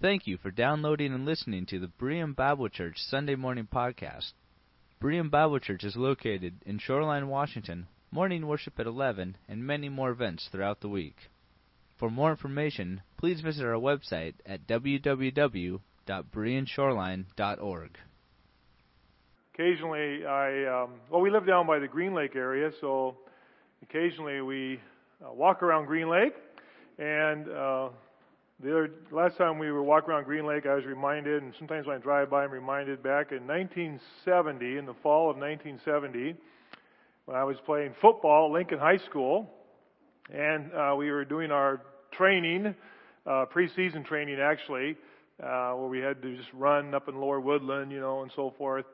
Thank you for downloading and listening to the Berean Bible Church Sunday Morning Podcast. Berean Bible Church is located in Shoreline, Washington, morning worship at 11, and many more events throughout the week. For more information, please visit our website at www.bereanshoreline.org. Occasionally, I um, well, we live down by the Green Lake area, so occasionally we uh, walk around Green Lake. And uh, the other last time we were walking around Green Lake, I was reminded, and sometimes when I drive by, I'm reminded back in 1970, in the fall of 1970, when I was playing football at Lincoln High School, and uh, we were doing our training, uh, preseason training actually, uh, where we had to just run up in Lower Woodland, you know, and so forth.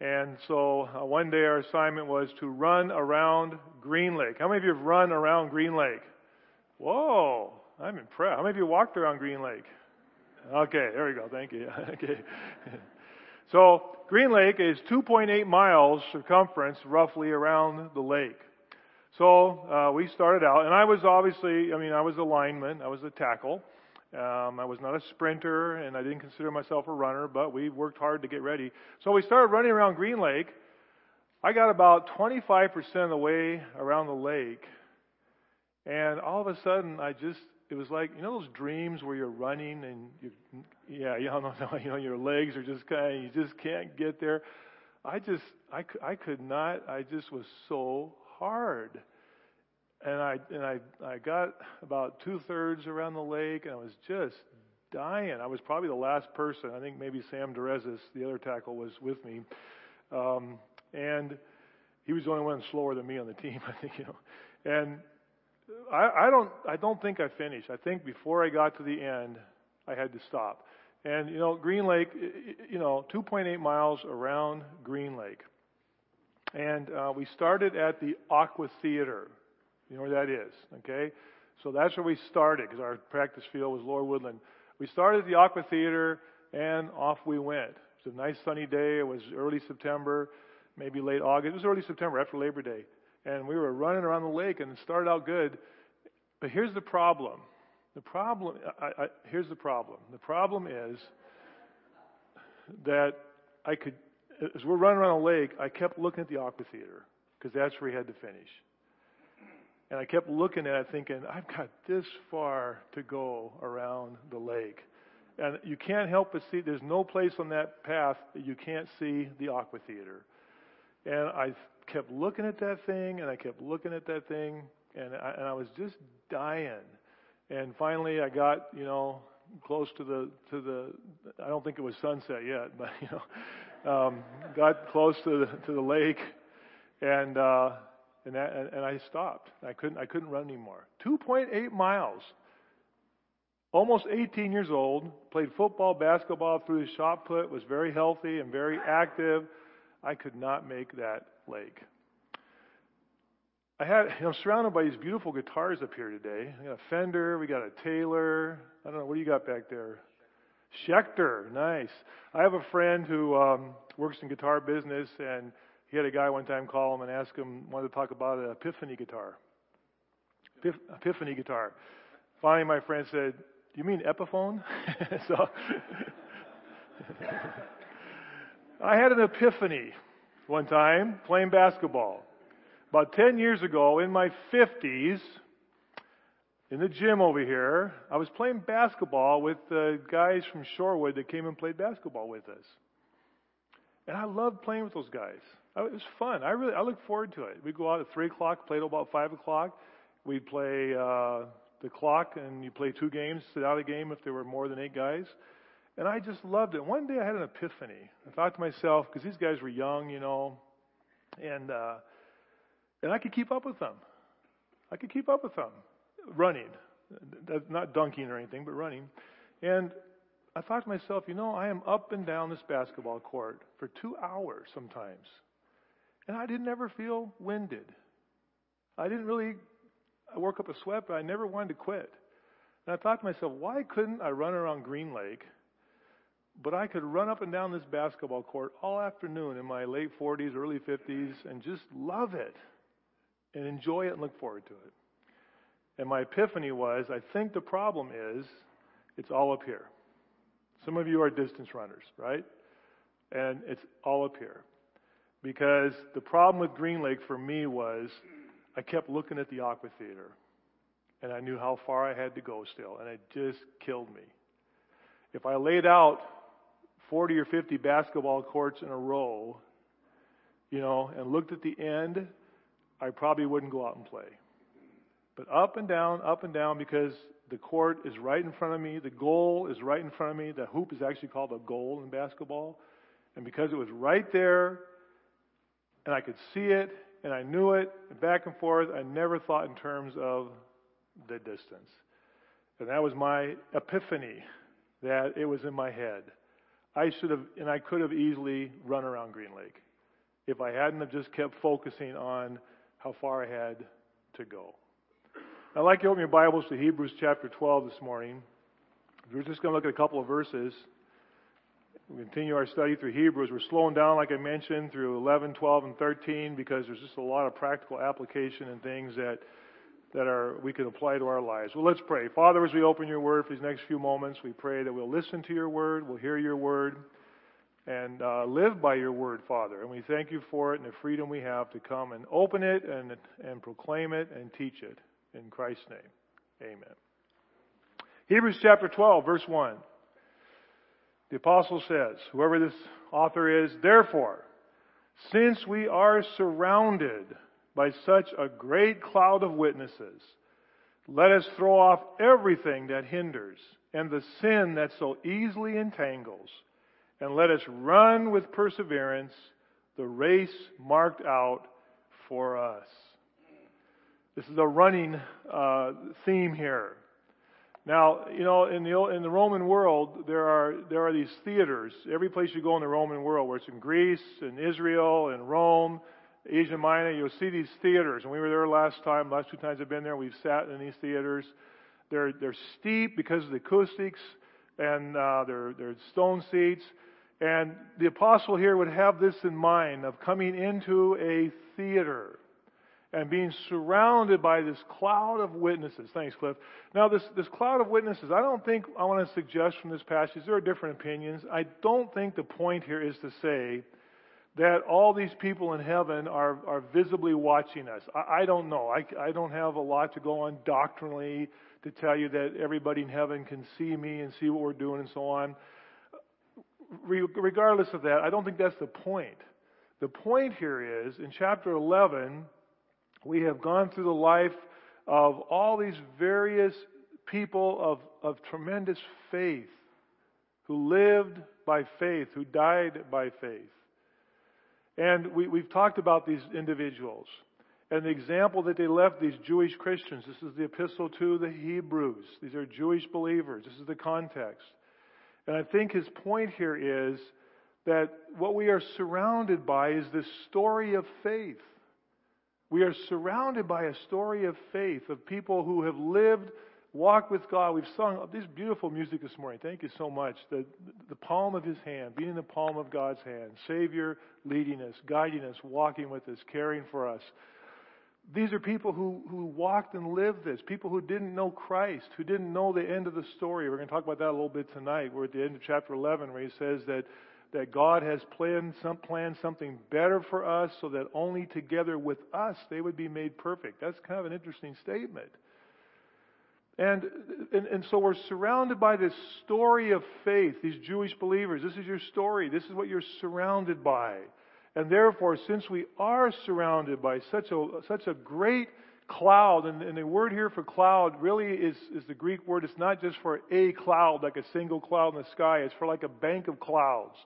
And so uh, one day our assignment was to run around Green Lake. How many of you have run around Green Lake? Whoa, I'm impressed. How many of you walked around Green Lake? Okay, there we go. Thank you. okay. So Green Lake is 2.8 miles circumference roughly around the lake. So uh, we started out, and I was obviously, I mean, I was a lineman, I was a tackle. Um, I was not a sprinter, and I didn't consider myself a runner, but we worked hard to get ready. So we started running around Green Lake. I got about 25% of the way around the lake, and all of a sudden, I just, it was like, you know those dreams where you're running and you, yeah, you know, you know, your legs are just kind of, you just can't get there. I just, I, I could not, I just was so hard and I and I I got about two thirds around the lake, and I was just dying. I was probably the last person. I think maybe Sam Derezis, the other tackle, was with me, um, and he was the only one slower than me on the team. I think you know, and I, I don't I don't think I finished. I think before I got to the end, I had to stop. And you know, Green Lake, you know, 2.8 miles around Green Lake, and uh, we started at the Aqua Theater. You know where that is, okay? So that's where we started because our practice field was Lower Woodland. We started at the Aqua Theater and off we went. It was a nice sunny day. It was early September, maybe late August. It was early September after Labor Day. And we were running around the lake and it started out good. But here's the problem. The problem, I, I, here's the problem. The problem is that I could, as we're running around the lake, I kept looking at the Aqua Theater because that's where we had to finish. And I kept looking at it thinking, I've got this far to go around the lake. And you can't help but see, there's no place on that path that you can't see the Aqua Theater. And I kept looking at that thing, and I kept looking at that thing, and I, and I was just dying. And finally, I got, you know, close to the to the. I don't think it was sunset yet, but you know, um, got close to the to the lake, and uh, and, that, and I stopped. I couldn't, I couldn't run anymore. 2.8 miles. Almost 18 years old, played football, basketball through the shot put, was very healthy and very active. I could not make that lake. I had, know, surrounded by these beautiful guitars up here today. We got a Fender, we got a Taylor. I don't know, what do you got back there? Schecter, nice. I have a friend who um, works in guitar business, and he had a guy one time call him and ask him, wanted to talk about an Epiphany guitar. Epiphany guitar. Finally, my friend said, Do you mean Epiphone? so I had an epiphany one time playing basketball. About 10 years ago, in my 50s, in the gym over here, I was playing basketball with the guys from Shorewood that came and played basketball with us. And I loved playing with those guys. It was fun. I really I look forward to it. We go out at three o'clock, play till about five o'clock. We'd play uh, the clock, and you play two games, sit out a game if there were more than eight guys. And I just loved it. One day I had an epiphany. I thought to myself, because these guys were young, you know, and uh, and I could keep up with them. I could keep up with them, running, not dunking or anything, but running. And I thought to myself, you know, I am up and down this basketball court for two hours sometimes. And I didn't ever feel winded. I didn't really I work up a sweat, but I never wanted to quit. And I thought to myself, why couldn't I run around Green Lake? But I could run up and down this basketball court all afternoon in my late 40s, early 50s, and just love it and enjoy it and look forward to it. And my epiphany was I think the problem is it's all up here. Some of you are distance runners, right? And it's all up here. Because the problem with Green Lake for me was I kept looking at the Aqua Theater. And I knew how far I had to go still. And it just killed me. If I laid out 40 or 50 basketball courts in a row, you know, and looked at the end, I probably wouldn't go out and play. But up and down, up and down, because the court is right in front of me, the goal is right in front of me. The hoop is actually called a goal in basketball. And because it was right there, and I could see it, and I knew it, and back and forth, I never thought in terms of the distance. And that was my epiphany that it was in my head. I should have, and I could have easily run around Green Lake if I hadn't have just kept focusing on how far I had to go. I'd like you to open your Bibles to Hebrews chapter 12 this morning. We're just going to look at a couple of verses. We continue our study through Hebrews. We're slowing down, like I mentioned, through 11, 12, and 13 because there's just a lot of practical application and things that that are we can apply to our lives. Well, let's pray. Father, as we open your word for these next few moments, we pray that we'll listen to your word, we'll hear your word, and uh, live by your word, Father. And we thank you for it and the freedom we have to come and open it and and proclaim it and teach it in Christ's name. Amen. Hebrews chapter 12, verse 1. The apostle says, whoever this author is, therefore, since we are surrounded by such a great cloud of witnesses, let us throw off everything that hinders and the sin that so easily entangles, and let us run with perseverance the race marked out for us. This is a running uh, theme here. Now, you know, in the in the Roman world, there are there are these theaters. Every place you go in the Roman world, where it's in Greece, in Israel, in Rome, Asia Minor, you'll see these theaters. And we were there last time. Last two times I've been there, we've sat in these theaters. They're they're steep because of the acoustics, and uh, they're they're stone seats. And the apostle here would have this in mind of coming into a theater and being surrounded by this cloud of witnesses. Thanks, Cliff. Now, this, this cloud of witnesses, I don't think I want to suggest from this passage, there are different opinions. I don't think the point here is to say that all these people in heaven are, are visibly watching us. I, I don't know. I, I don't have a lot to go on doctrinally to tell you that everybody in heaven can see me and see what we're doing and so on. Re- regardless of that, I don't think that's the point. The point here is in chapter 11, we have gone through the life of all these various people of, of tremendous faith who lived by faith, who died by faith. And we, we've talked about these individuals and the example that they left these Jewish Christians. This is the epistle to the Hebrews. These are Jewish believers. This is the context. And I think his point here is that what we are surrounded by is this story of faith. We are surrounded by a story of faith, of people who have lived, walked with God. We've sung this beautiful music this morning. Thank you so much. The, the palm of His hand, being in the palm of God's hand. Savior leading us, guiding us, walking with us, caring for us. These are people who, who walked and lived this, people who didn't know Christ, who didn't know the end of the story. We're going to talk about that a little bit tonight. We're at the end of chapter 11 where he says that that God has planned, some, planned something better for us so that only together with us they would be made perfect. That's kind of an interesting statement. And, and, and so we're surrounded by this story of faith, these Jewish believers. This is your story. This is what you're surrounded by. And therefore, since we are surrounded by such a, such a great cloud, and, and the word here for cloud really is, is the Greek word. It's not just for a cloud, like a single cloud in the sky. It's for like a bank of clouds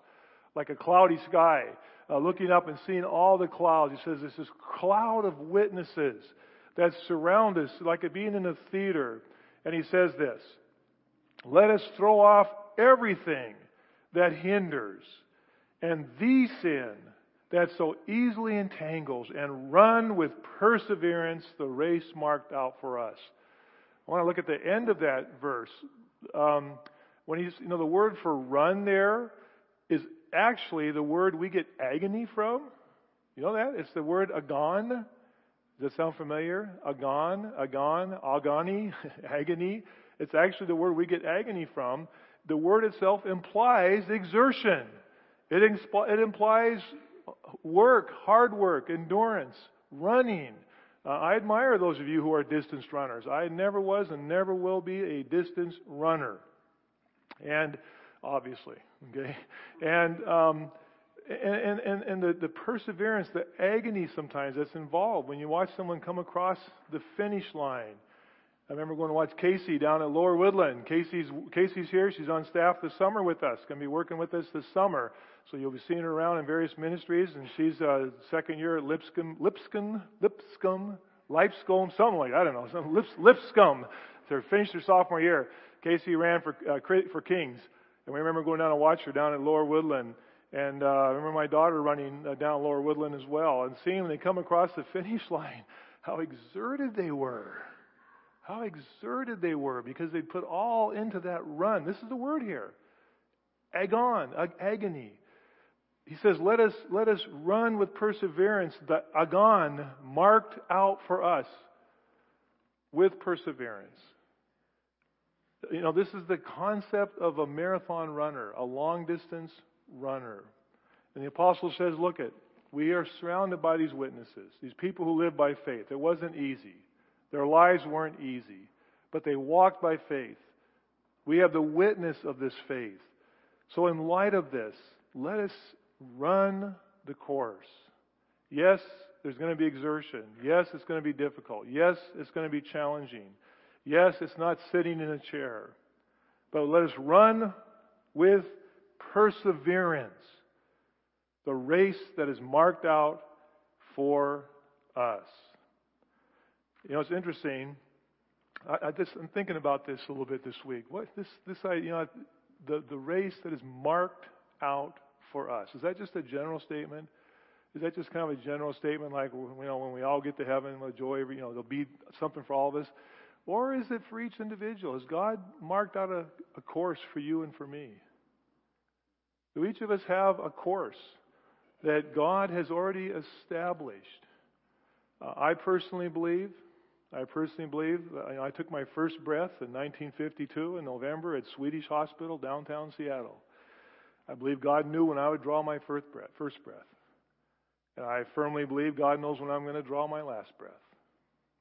like a cloudy sky, uh, looking up and seeing all the clouds. He says there's this cloud of witnesses that surround us, like being in a theater. And he says this Let us throw off everything that hinders and the sin that so easily entangles and run with perseverance the race marked out for us. I want to look at the end of that verse. Um, when he's, you know, the word for run there is actually the word we get agony from. You know that? It's the word agon. Does that sound familiar? Agon, agon, agony, agony. It's actually the word we get agony from. the word itself implies exertion. It, it implies work, hard work, endurance, running. Uh, I admire those of you who are distance runners. I never was and never will be a distance runner. And obviously, okay? And, um, and, and, and the, the perseverance, the agony sometimes that's involved when you watch someone come across the finish line. I remember going to watch Casey down at Lower Woodland. Casey's, Casey's here. She's on staff this summer with us. Going to be working with us this summer. So you'll be seeing her around in various ministries. And she's uh, second year at Lipscomb, Lipscomb, Lipscomb, Lipscomb, something like I don't know, some Lips, Lipscomb. So finished her sophomore year. Casey ran for uh, for Kings, and we remember going down to watch her down at Lower Woodland. And uh, I remember my daughter running uh, down Lower Woodland as well, and seeing when they come across the finish line, how exerted they were how exerted they were because they put all into that run. This is the word here. Agon, ag- agony. He says, let us, let us run with perseverance the agon marked out for us with perseverance. You know, this is the concept of a marathon runner, a long distance runner. And the apostle says, look at, we are surrounded by these witnesses, these people who live by faith. It wasn't easy. Their lives weren't easy, but they walked by faith. We have the witness of this faith. So, in light of this, let us run the course. Yes, there's going to be exertion. Yes, it's going to be difficult. Yes, it's going to be challenging. Yes, it's not sitting in a chair. But let us run with perseverance the race that is marked out for us. You know, it's interesting. I, I just I'm thinking about this a little bit this week. What this this I you know the the race that is marked out for us is that just a general statement? Is that just kind of a general statement like you know when we all get to heaven with joy, you know there'll be something for all of us, or is it for each individual? Has God marked out a, a course for you and for me? Do each of us have a course that God has already established? Uh, I personally believe I personally believe I took my first breath in 1952 in November at Swedish Hospital, downtown Seattle. I believe God knew when I would draw my first breath. First breath. And I firmly believe God knows when I'm going to draw my last breath.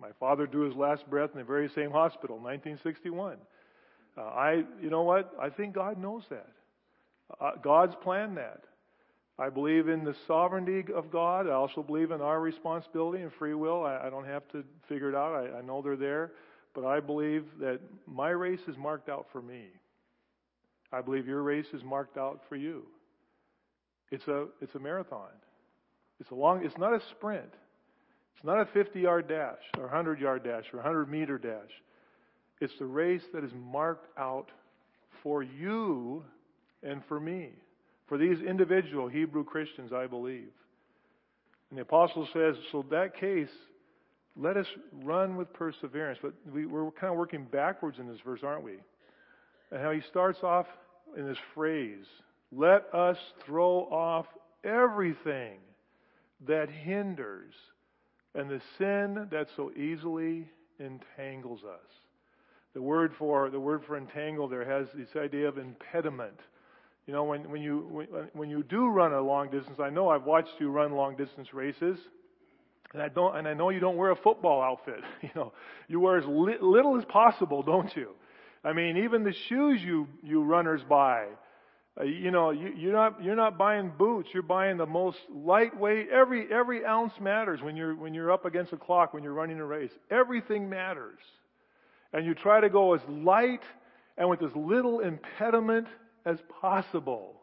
My father drew his last breath in the very same hospital, 1961. Uh, I, you know what? I think God knows that. Uh, God's planned that. I believe in the sovereignty of God. I also believe in our responsibility and free will. I, I don't have to figure it out. I, I know they're there. But I believe that my race is marked out for me. I believe your race is marked out for you. It's a, it's a marathon. It's a long, it's not a sprint. It's not a 50 yard dash or 100 yard dash or 100 meter dash. It's the race that is marked out for you and for me for these individual Hebrew Christians, I believe. And the apostle says, so that case, let us run with perseverance. But we, are kind of working backwards in this verse, aren't we? And how he starts off in this phrase, let us throw off everything that hinders and the sin that so easily entangles us. The word for the word for entangle there has this idea of impediment. You know, when, when, you, when, when you do run a long distance, I know I've watched you run long distance races, and I, don't, and I know you don't wear a football outfit. You know, you wear as li- little as possible, don't you? I mean, even the shoes you, you runners buy, uh, you know, you, you're not you're not buying boots. You're buying the most lightweight. Every every ounce matters when you're when you're up against a clock when you're running a race. Everything matters, and you try to go as light and with as little impediment as possible.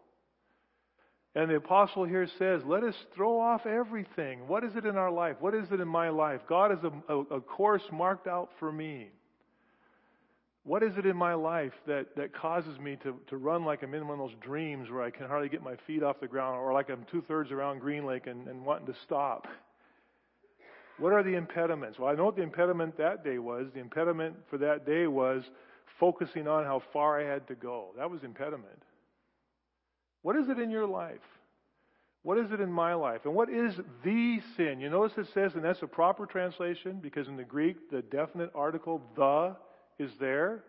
And the apostle here says, let us throw off everything. What is it in our life? What is it in my life? God has a, a, a, course marked out for me. What is it in my life that, that causes me to, to run like I'm in one of those dreams where I can hardly get my feet off the ground or like I'm two thirds around Green Lake and, and wanting to stop? What are the impediments? Well, I know what the impediment that day was. The impediment for that day was focusing on how far I had to go. That was impediment. What is it in your life? What is it in my life? And what is the sin? You notice it says, and that's a proper translation because in the Greek, the definite article, the, is there.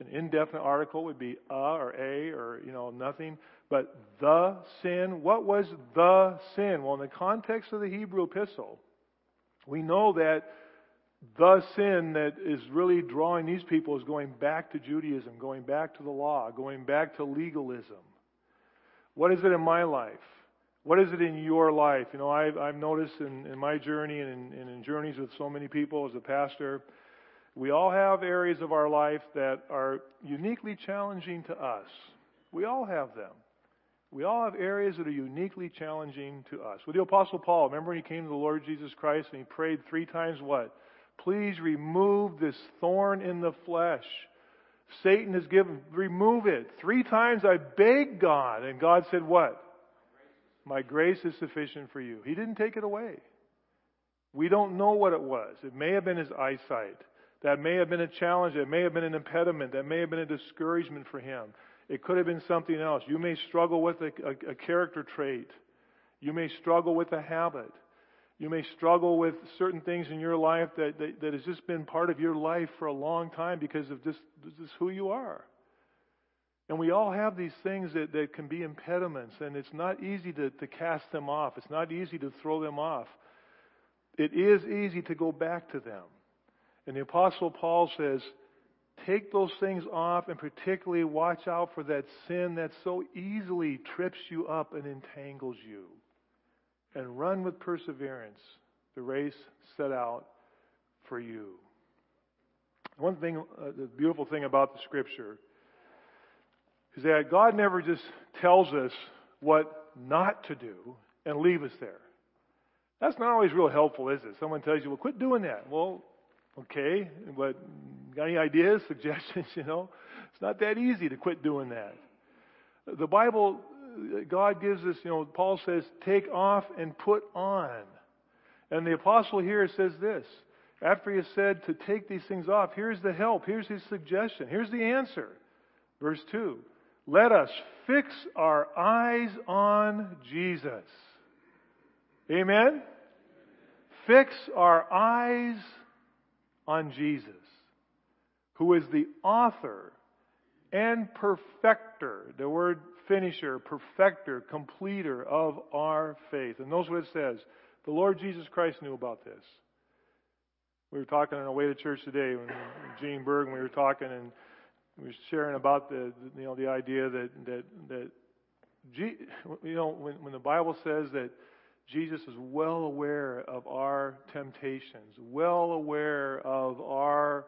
An indefinite article would be a or a or, you know, nothing. But the sin, what was the sin? Well, in the context of the Hebrew epistle, we know that the sin that is really drawing these people is going back to Judaism, going back to the law, going back to legalism. What is it in my life? What is it in your life? You know, I've, I've noticed in, in my journey and in, and in journeys with so many people as a pastor, we all have areas of our life that are uniquely challenging to us. We all have them. We all have areas that are uniquely challenging to us. With the Apostle Paul, remember when he came to the Lord Jesus Christ and he prayed three times what? Please remove this thorn in the flesh. Satan has given, remove it. Three times I begged God, and God said, What? My grace is sufficient for you. He didn't take it away. We don't know what it was. It may have been his eyesight. That may have been a challenge. It may have been an impediment. That may have been a discouragement for him. It could have been something else. You may struggle with a, a, a character trait. You may struggle with a habit. You may struggle with certain things in your life that, that, that has just been part of your life for a long time because of just, just who you are. And we all have these things that, that can be impediments, and it's not easy to, to cast them off. It's not easy to throw them off. It is easy to go back to them. And the Apostle Paul says, take those things off, and particularly watch out for that sin that so easily trips you up and entangles you and run with perseverance the race set out for you. One thing, uh, the beautiful thing about the scripture is that God never just tells us what not to do and leave us there. That's not always real helpful, is it? Someone tells you, well, quit doing that. Well, okay, but got any ideas, suggestions, you know? It's not that easy to quit doing that. The Bible God gives us, you know, Paul says, take off and put on. And the apostle here says this. After he has said to take these things off, here's the help. Here's his suggestion. Here's the answer. Verse 2. Let us fix our eyes on Jesus. Amen? Fix our eyes on Jesus, who is the author and perfecter. The word finisher, perfecter, completer of our faith. And notice what it says. The Lord Jesus Christ knew about this. We were talking on our way to church today when Gene Berg and we were talking and we were sharing about the you know the idea that that that you know when when the Bible says that Jesus is well aware of our temptations, well aware of our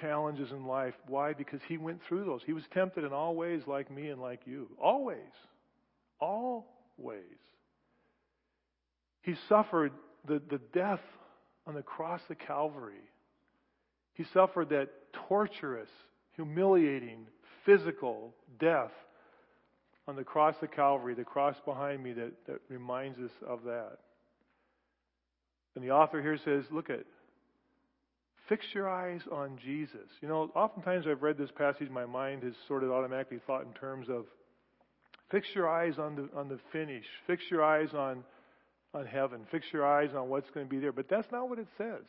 challenges in life. Why? Because he went through those. He was tempted in all ways like me and like you. Always. Always. He suffered the, the death on the cross of Calvary. He suffered that torturous, humiliating, physical death on the cross of Calvary, the cross behind me that, that reminds us of that. And the author here says, look at Fix your eyes on Jesus. You know, oftentimes I've read this passage, my mind has sort of automatically thought in terms of fix your eyes on the on the finish. Fix your eyes on on heaven. Fix your eyes on what's going to be there. But that's not what it says.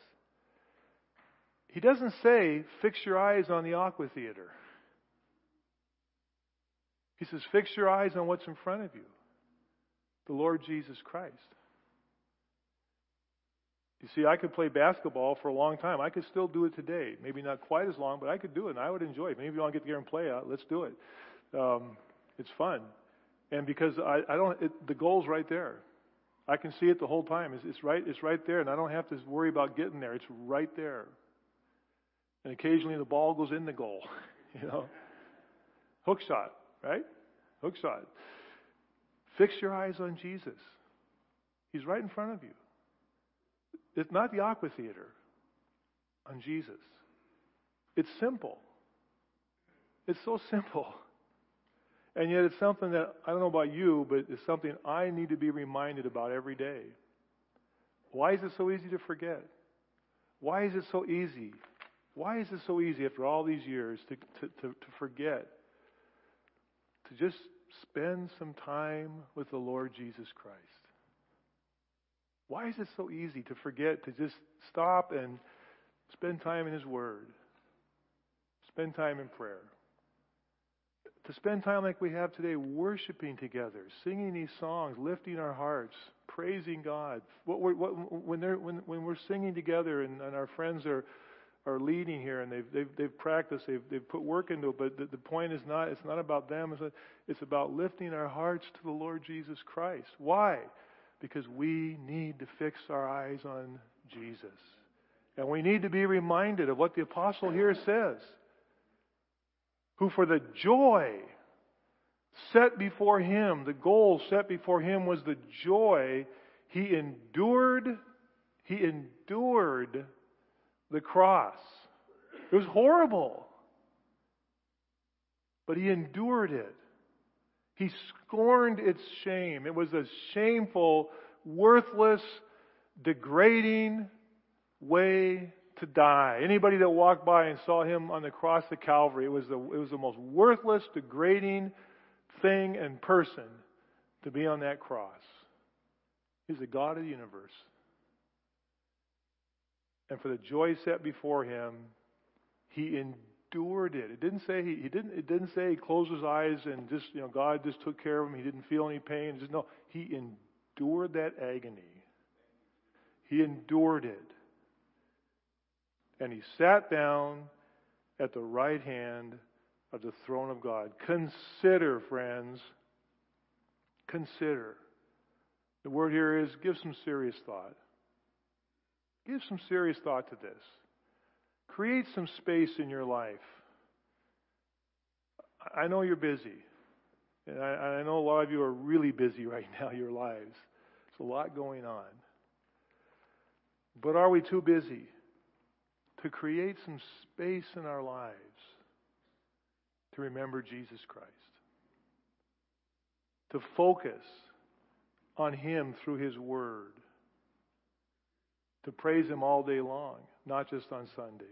He doesn't say fix your eyes on the aqua theater. He says fix your eyes on what's in front of you. The Lord Jesus Christ. You see, I could play basketball for a long time. I could still do it today. Maybe not quite as long, but I could do it, and I would enjoy it. Maybe you want to get together and play out. Let's do it. Um, it's fun, and because I, I don't, it, the goal's right there. I can see it the whole time. It's, it's right. It's right there, and I don't have to worry about getting there. It's right there. And occasionally the ball goes in the goal. You know, hook shot, right? Hook shot. Fix your eyes on Jesus. He's right in front of you. It's not the aqua theater on Jesus. It's simple. It's so simple. And yet it's something that, I don't know about you, but it's something I need to be reminded about every day. Why is it so easy to forget? Why is it so easy? Why is it so easy after all these years to, to, to, to forget? To just spend some time with the Lord Jesus Christ. Why is it so easy to forget to just stop and spend time in His Word? spend time in prayer. To spend time like we have today, worshiping together, singing these songs, lifting our hearts, praising God. What what, when, when, when we're singing together and, and our friends are, are leading here and they've, they've, they've practiced, they've, they've put work into it, but the, the point is not, it's not about them, it's, a, it's about lifting our hearts to the Lord Jesus Christ. Why? Because we need to fix our eyes on Jesus. And we need to be reminded of what the apostle here says. Who for the joy set before him, the goal set before him was the joy he endured, he endured the cross. It was horrible. But he endured it. He scorned its shame. It was a shameful, worthless, degrading way to die. Anybody that walked by and saw him on the cross of Calvary, it was the, it was the most worthless, degrading thing and person to be on that cross. He's the God of the universe. And for the joy set before him, he endured it. It didn't say he, he didn't it didn't say he closed his eyes and just you know God just took care of him. He didn't feel any pain. Just no, he endured that agony. He endured it. And he sat down at the right hand of the throne of God. Consider, friends. Consider. The word here is give some serious thought. Give some serious thought to this. Create some space in your life. I know you're busy. And I, I know a lot of you are really busy right now, your lives. There's a lot going on. But are we too busy to create some space in our lives to remember Jesus Christ? To focus on Him through His Word to praise Him all day long, not just on Sundays.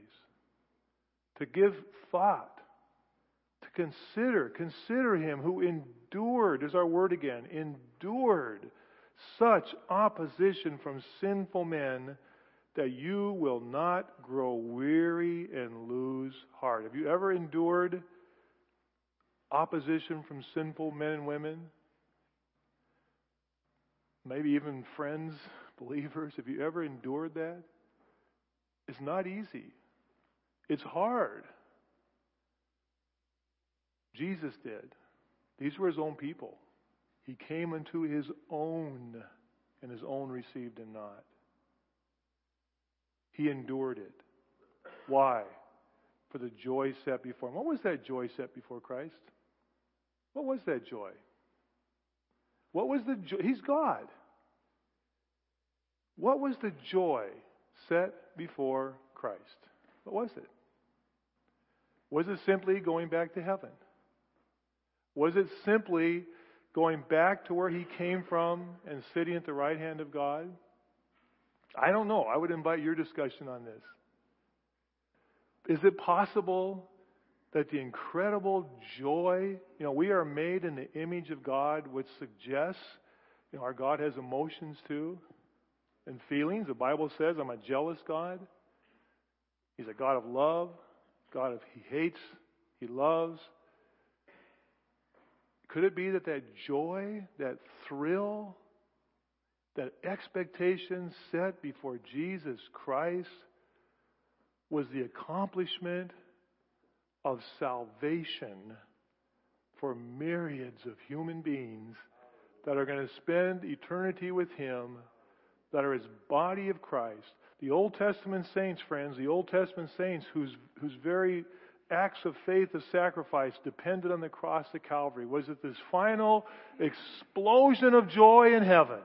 To give thought, to consider, consider Him who endured, there's our word again, endured such opposition from sinful men that you will not grow weary and lose heart. Have you ever endured opposition from sinful men and women? Maybe even friends believers, have you ever endured that? It's not easy. It's hard. Jesus did. These were his own people. He came unto his own, and his own received him not. He endured it. Why? For the joy set before him. What was that joy set before Christ? What was that joy? What was the joy? He's God. What was the joy set before Christ? What was it? Was it simply going back to heaven? Was it simply going back to where he came from and sitting at the right hand of God? I don't know. I would invite your discussion on this. Is it possible that the incredible joy, you know, we are made in the image of God, which suggests, you know, our God has emotions too and feelings. The Bible says I'm a jealous God. He's a God of love, God of He hates, He loves. Could it be that that joy, that thrill, that expectation set before Jesus Christ was the accomplishment of salvation for myriads of human beings that are going to spend eternity with Him that are his body of Christ. The Old Testament saints, friends, the Old Testament saints whose, whose very acts of faith of sacrifice depended on the cross of Calvary. Was it this final explosion of joy in heaven?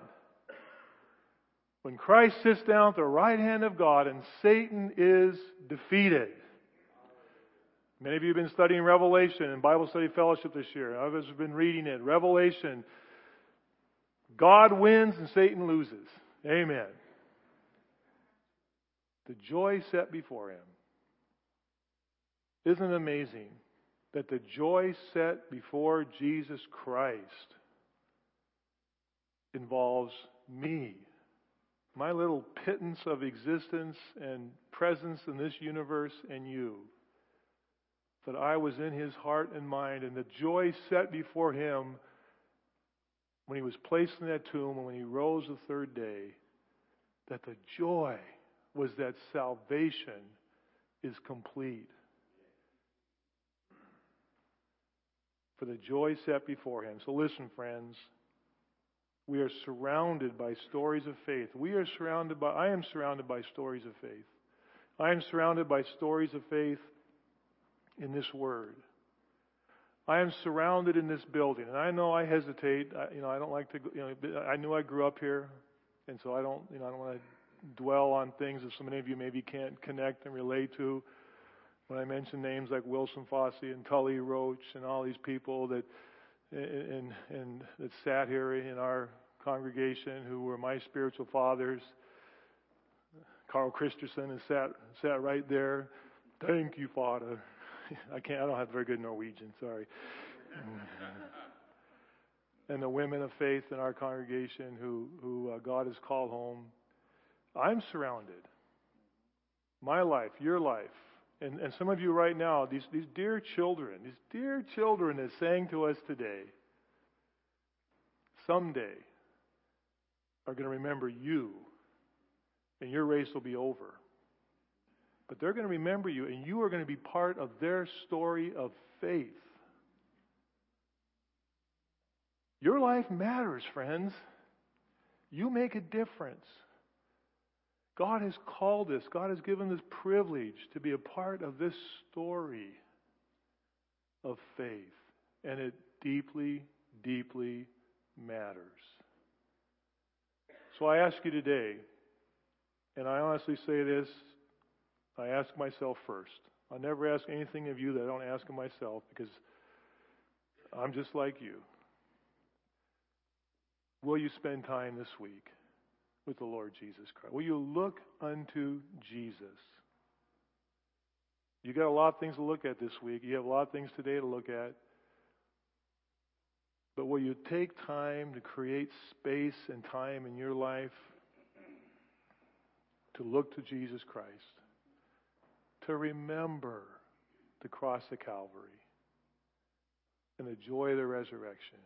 When Christ sits down at the right hand of God and Satan is defeated. Many of you have been studying Revelation and Bible Study Fellowship this year. Others have been reading it. Revelation. God wins and Satan loses. Amen. The joy set before him. Isn't it amazing that the joy set before Jesus Christ involves me, my little pittance of existence and presence in this universe, and you? that I was in his heart and mind, and the joy set before him when he was placed in that tomb and when he rose the third day, that the joy was that salvation is complete. For the joy set before him. So listen, friends. We are surrounded by stories of faith. We are surrounded by, I am surrounded by stories of faith. I am surrounded by stories of faith in this word. I am surrounded in this building, and I know I hesitate. I, you know, I don't like to. You know, I knew I grew up here, and so I don't. You know, I don't want to dwell on things that so many of you maybe can't connect and relate to. When I mention names like Wilson Fossey and Tully Roach and all these people that and and that sat here in our congregation who were my spiritual fathers. Carl Christensen has sat sat right there. Thank you, Father. I can't. I don't have very good Norwegian. Sorry. and the women of faith in our congregation who who uh, God has called home. I'm surrounded. My life, your life, and and some of you right now, these these dear children, these dear children, is saying to us today. Someday, are going to remember you, and your race will be over but they're going to remember you, and you are going to be part of their story of faith. Your life matters, friends. You make a difference. God has called us, God has given this privilege to be a part of this story of faith. And it deeply, deeply matters. So I ask you today, and I honestly say this I ask myself first. I never ask anything of you that I don't ask of myself because I'm just like you. Will you spend time this week with the Lord Jesus Christ? Will you look unto Jesus? You got a lot of things to look at this week. You have a lot of things today to look at. But will you take time to create space and time in your life to look to Jesus Christ? To remember the cross of Calvary and the joy of the resurrection.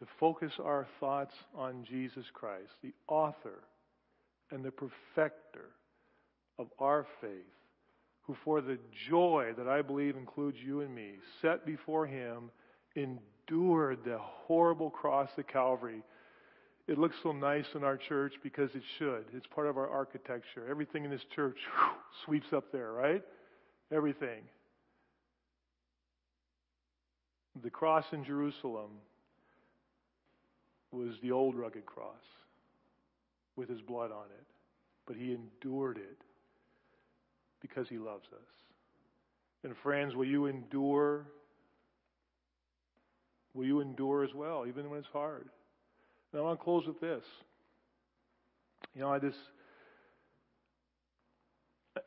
To focus our thoughts on Jesus Christ, the author and the perfecter of our faith, who for the joy that I believe includes you and me, set before him, endured the horrible cross of Calvary it looks so nice in our church because it should. It's part of our architecture. Everything in this church whew, sweeps up there, right? Everything. The cross in Jerusalem was the old rugged cross with his blood on it. But he endured it because he loves us. And friends, will you endure? Will you endure as well, even when it's hard? And I want to close with this. You know, I just,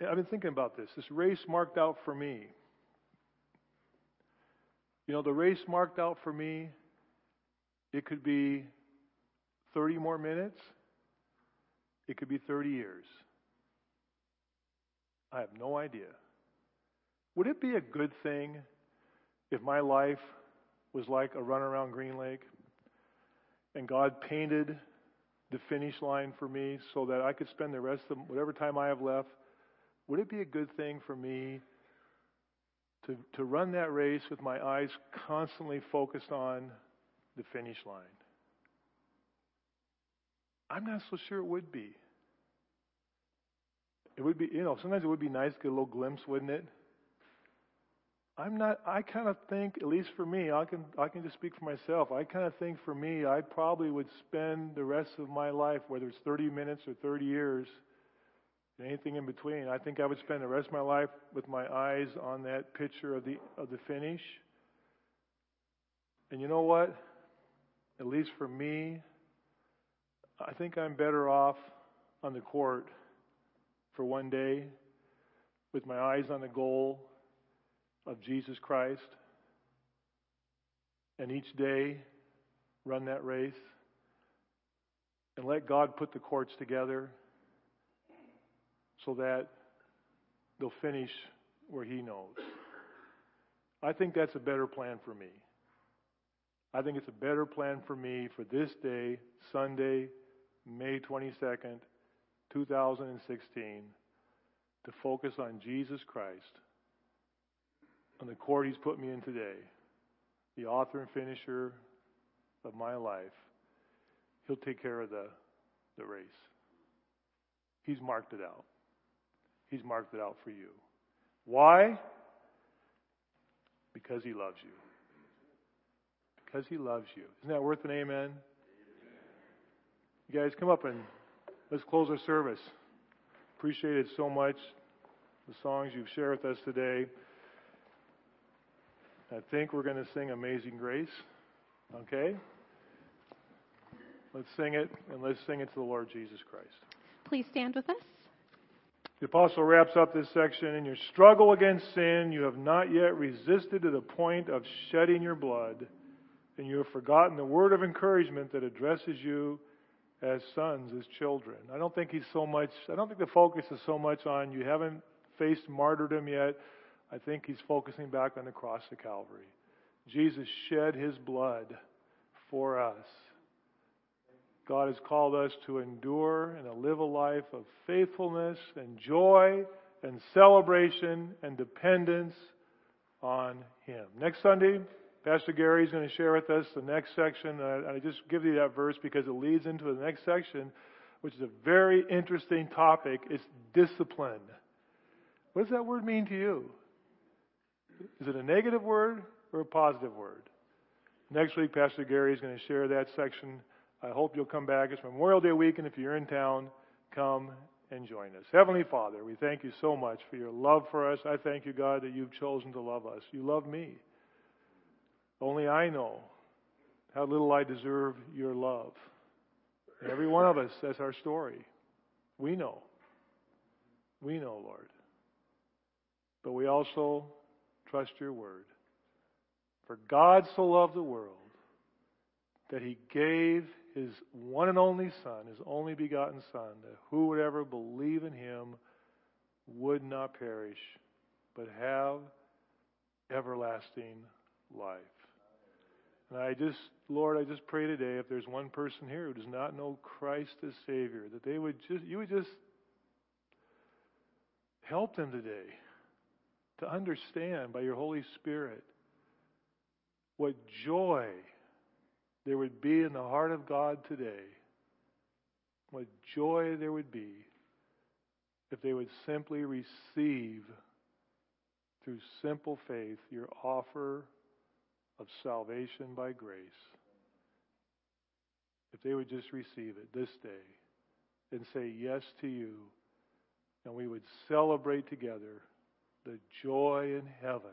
I've been thinking about this. This race marked out for me. You know, the race marked out for me, it could be 30 more minutes, it could be 30 years. I have no idea. Would it be a good thing if my life was like a run around Green Lake? And God painted the finish line for me so that I could spend the rest of whatever time I have left, would it be a good thing for me to, to run that race with my eyes constantly focused on the finish line? I'm not so sure it would be. It would be, you know, sometimes it would be nice to get a little glimpse, wouldn't it? I'm not. I kind of think, at least for me, I can I can just speak for myself. I kind of think for me, I probably would spend the rest of my life, whether it's 30 minutes or 30 years, anything in between. I think I would spend the rest of my life with my eyes on that picture of the of the finish. And you know what? At least for me, I think I'm better off on the court for one day with my eyes on the goal of Jesus Christ and each day run that race and let God put the courts together so that they'll finish where He knows. I think that's a better plan for me. I think it's a better plan for me for this day, Sunday, May 22nd, 2016, to focus on Jesus Christ, on the court He's put me in today, the author and finisher of my life. He'll take care of the, the race. He's marked it out. He's marked it out for you. Why? Because He loves you. Because He loves you. Isn't that worth an amen? You guys, come up and let's close our service. Appreciate it so much. The songs you've shared with us today. I think we're going to sing Amazing Grace. Okay? Let's sing it, and let's sing it to the Lord Jesus Christ. Please stand with us. The apostle wraps up this section in your struggle against sin, you have not yet resisted to the point of shedding your blood, and you have forgotten the word of encouragement that addresses you as sons, as children. I don't think he's so much, I don't think the focus is so much on you haven't faced martyrdom yet. I think he's focusing back on the cross of Calvary. Jesus shed his blood for us. God has called us to endure and to live a life of faithfulness and joy and celebration and dependence on Him. Next Sunday, Pastor Gary is going to share with us the next section. I just give you that verse because it leads into the next section, which is a very interesting topic. It's discipline. What does that word mean to you? Is it a negative word or a positive word? Next week, Pastor Gary is going to share that section I hope you'll come back. It's Memorial Day weekend. If you're in town, come and join us. Heavenly Father, we thank you so much for your love for us. I thank you, God, that you've chosen to love us. You love me. Only I know how little I deserve your love. Every one of us, that's our story. We know. We know, Lord. But we also trust your word. For God so loved the world that he gave his one and only Son, his only begotten Son, that who would ever believe in him would not perish, but have everlasting life. And I just, Lord, I just pray today if there's one person here who does not know Christ as Savior, that they would just, you would just help them today to understand by your Holy Spirit what joy there would be in the heart of God today, what joy there would be if they would simply receive through simple faith your offer of salvation by grace. If they would just receive it this day and say yes to you, and we would celebrate together the joy in heaven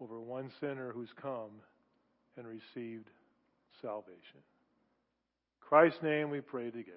over one sinner who's come and received salvation. In Christ's name we pray today.